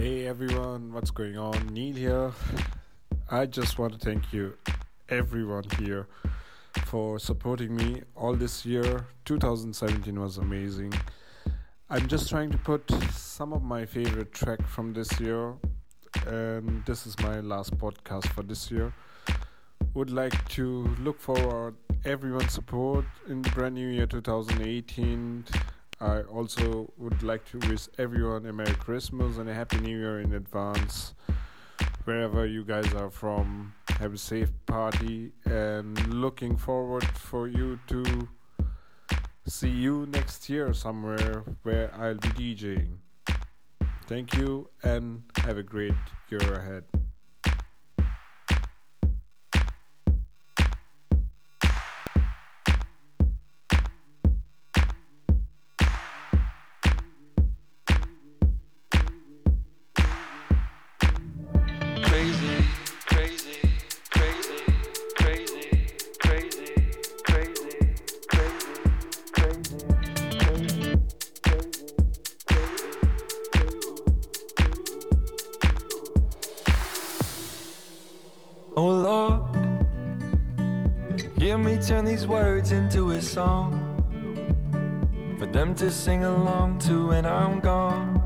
Hey everyone, what's going on? Neil here. I just want to thank you, everyone here, for supporting me all this year. 2017 was amazing. I'm just trying to put some of my favorite track from this year, and this is my last podcast for this year. Would like to look forward everyone's support in the brand new year 2018 I also would like to wish everyone a Merry Christmas and a Happy New Year in advance. Wherever you guys are from, have a safe party and looking forward for you to see you next year somewhere where I'll be DJing. Thank you and have a great year ahead. Into a song for them to sing along to when I'm gone.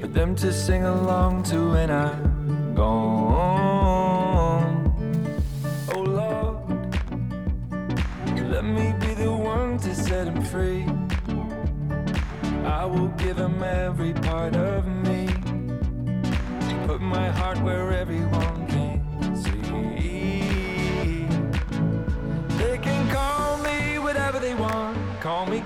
For them to sing along to when I'm gone.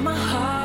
my heart.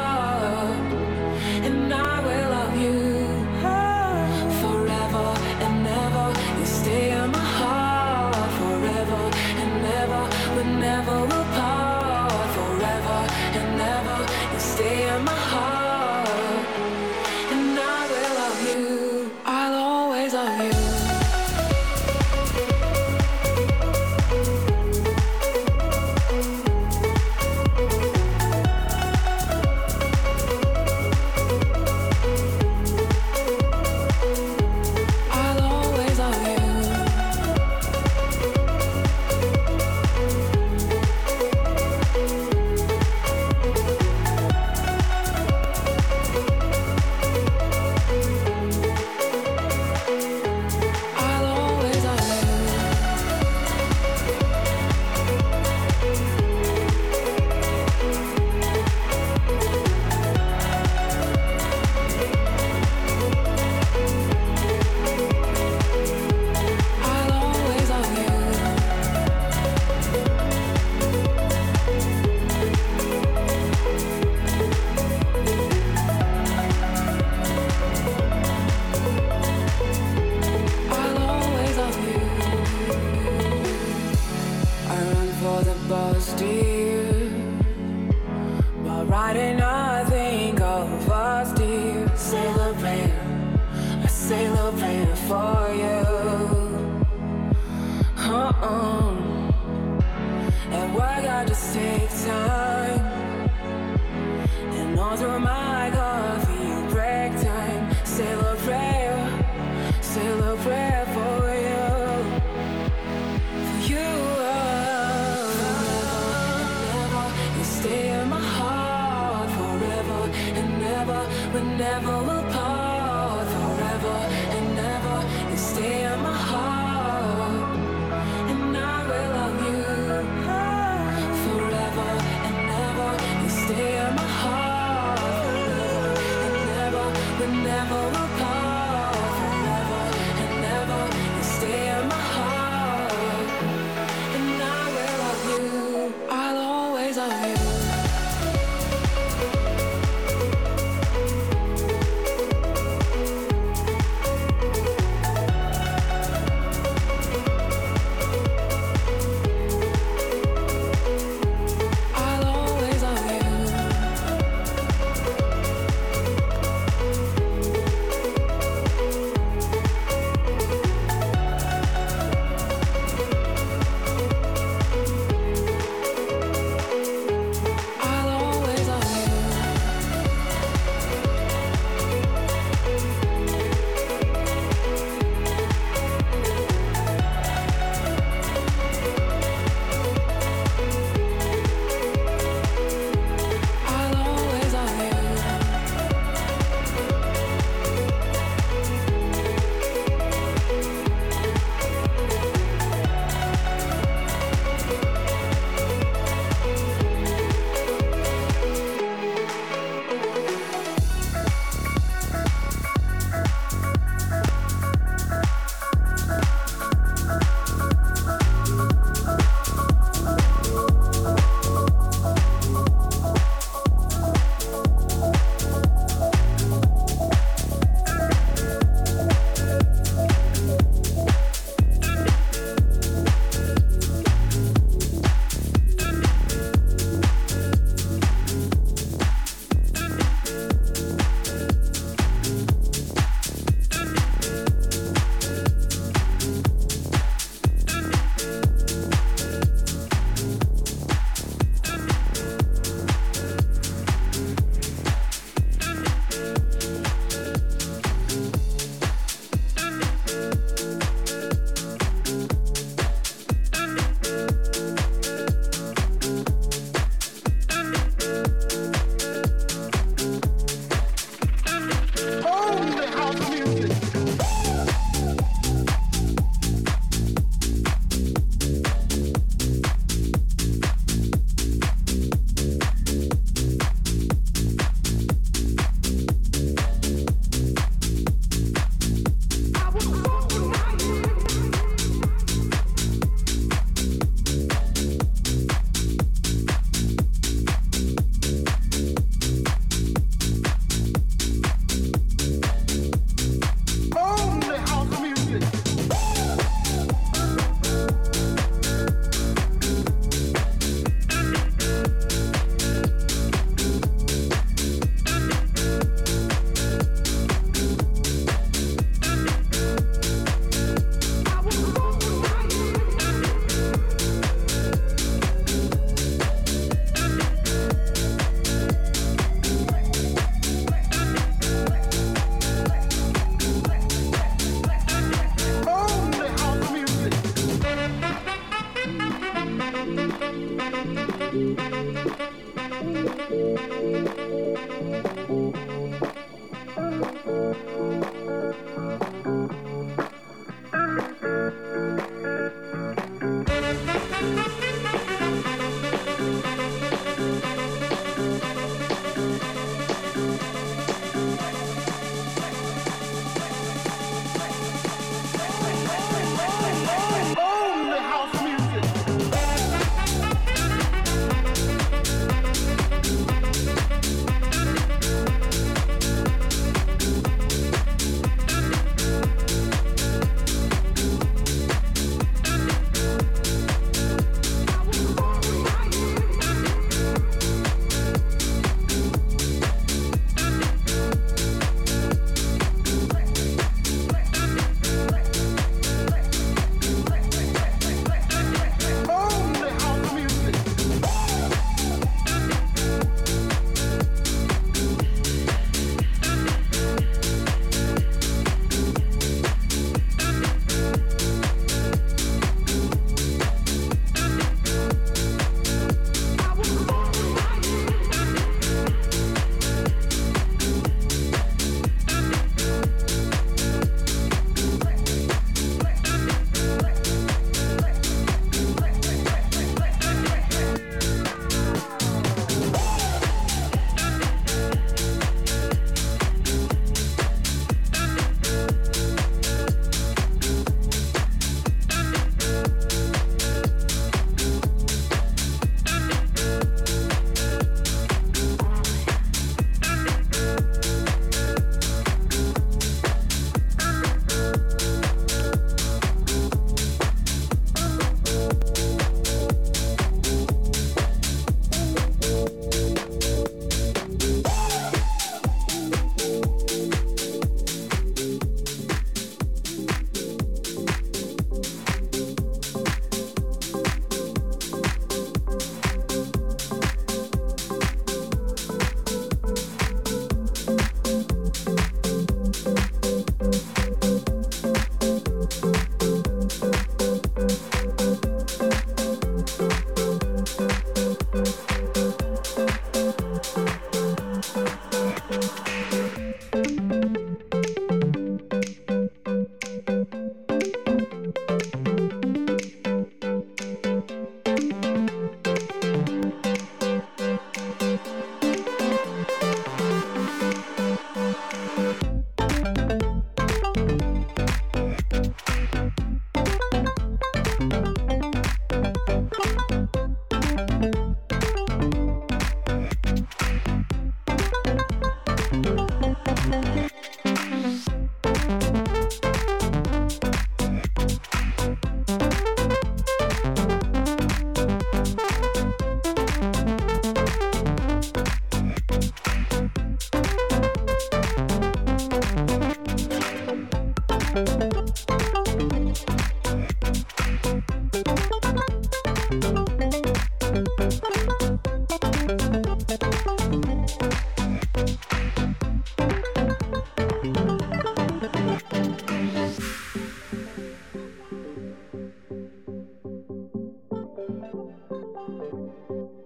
うん。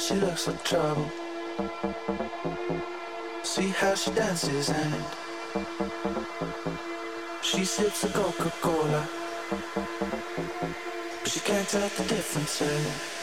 She looks like trouble. See how she dances and she sips a Coca-Cola. She can't tell the difference.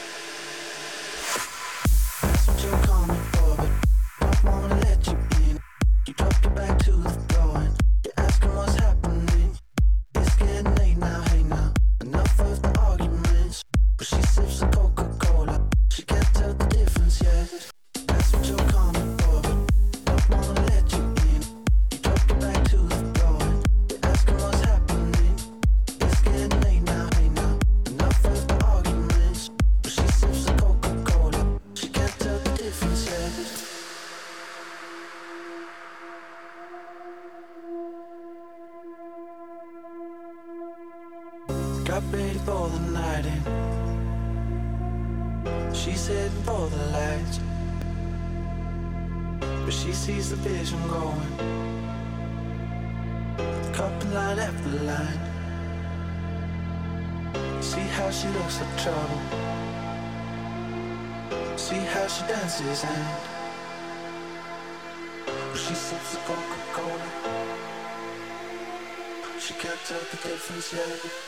And she sips a Coca-Cola. She can't tell the difference yet.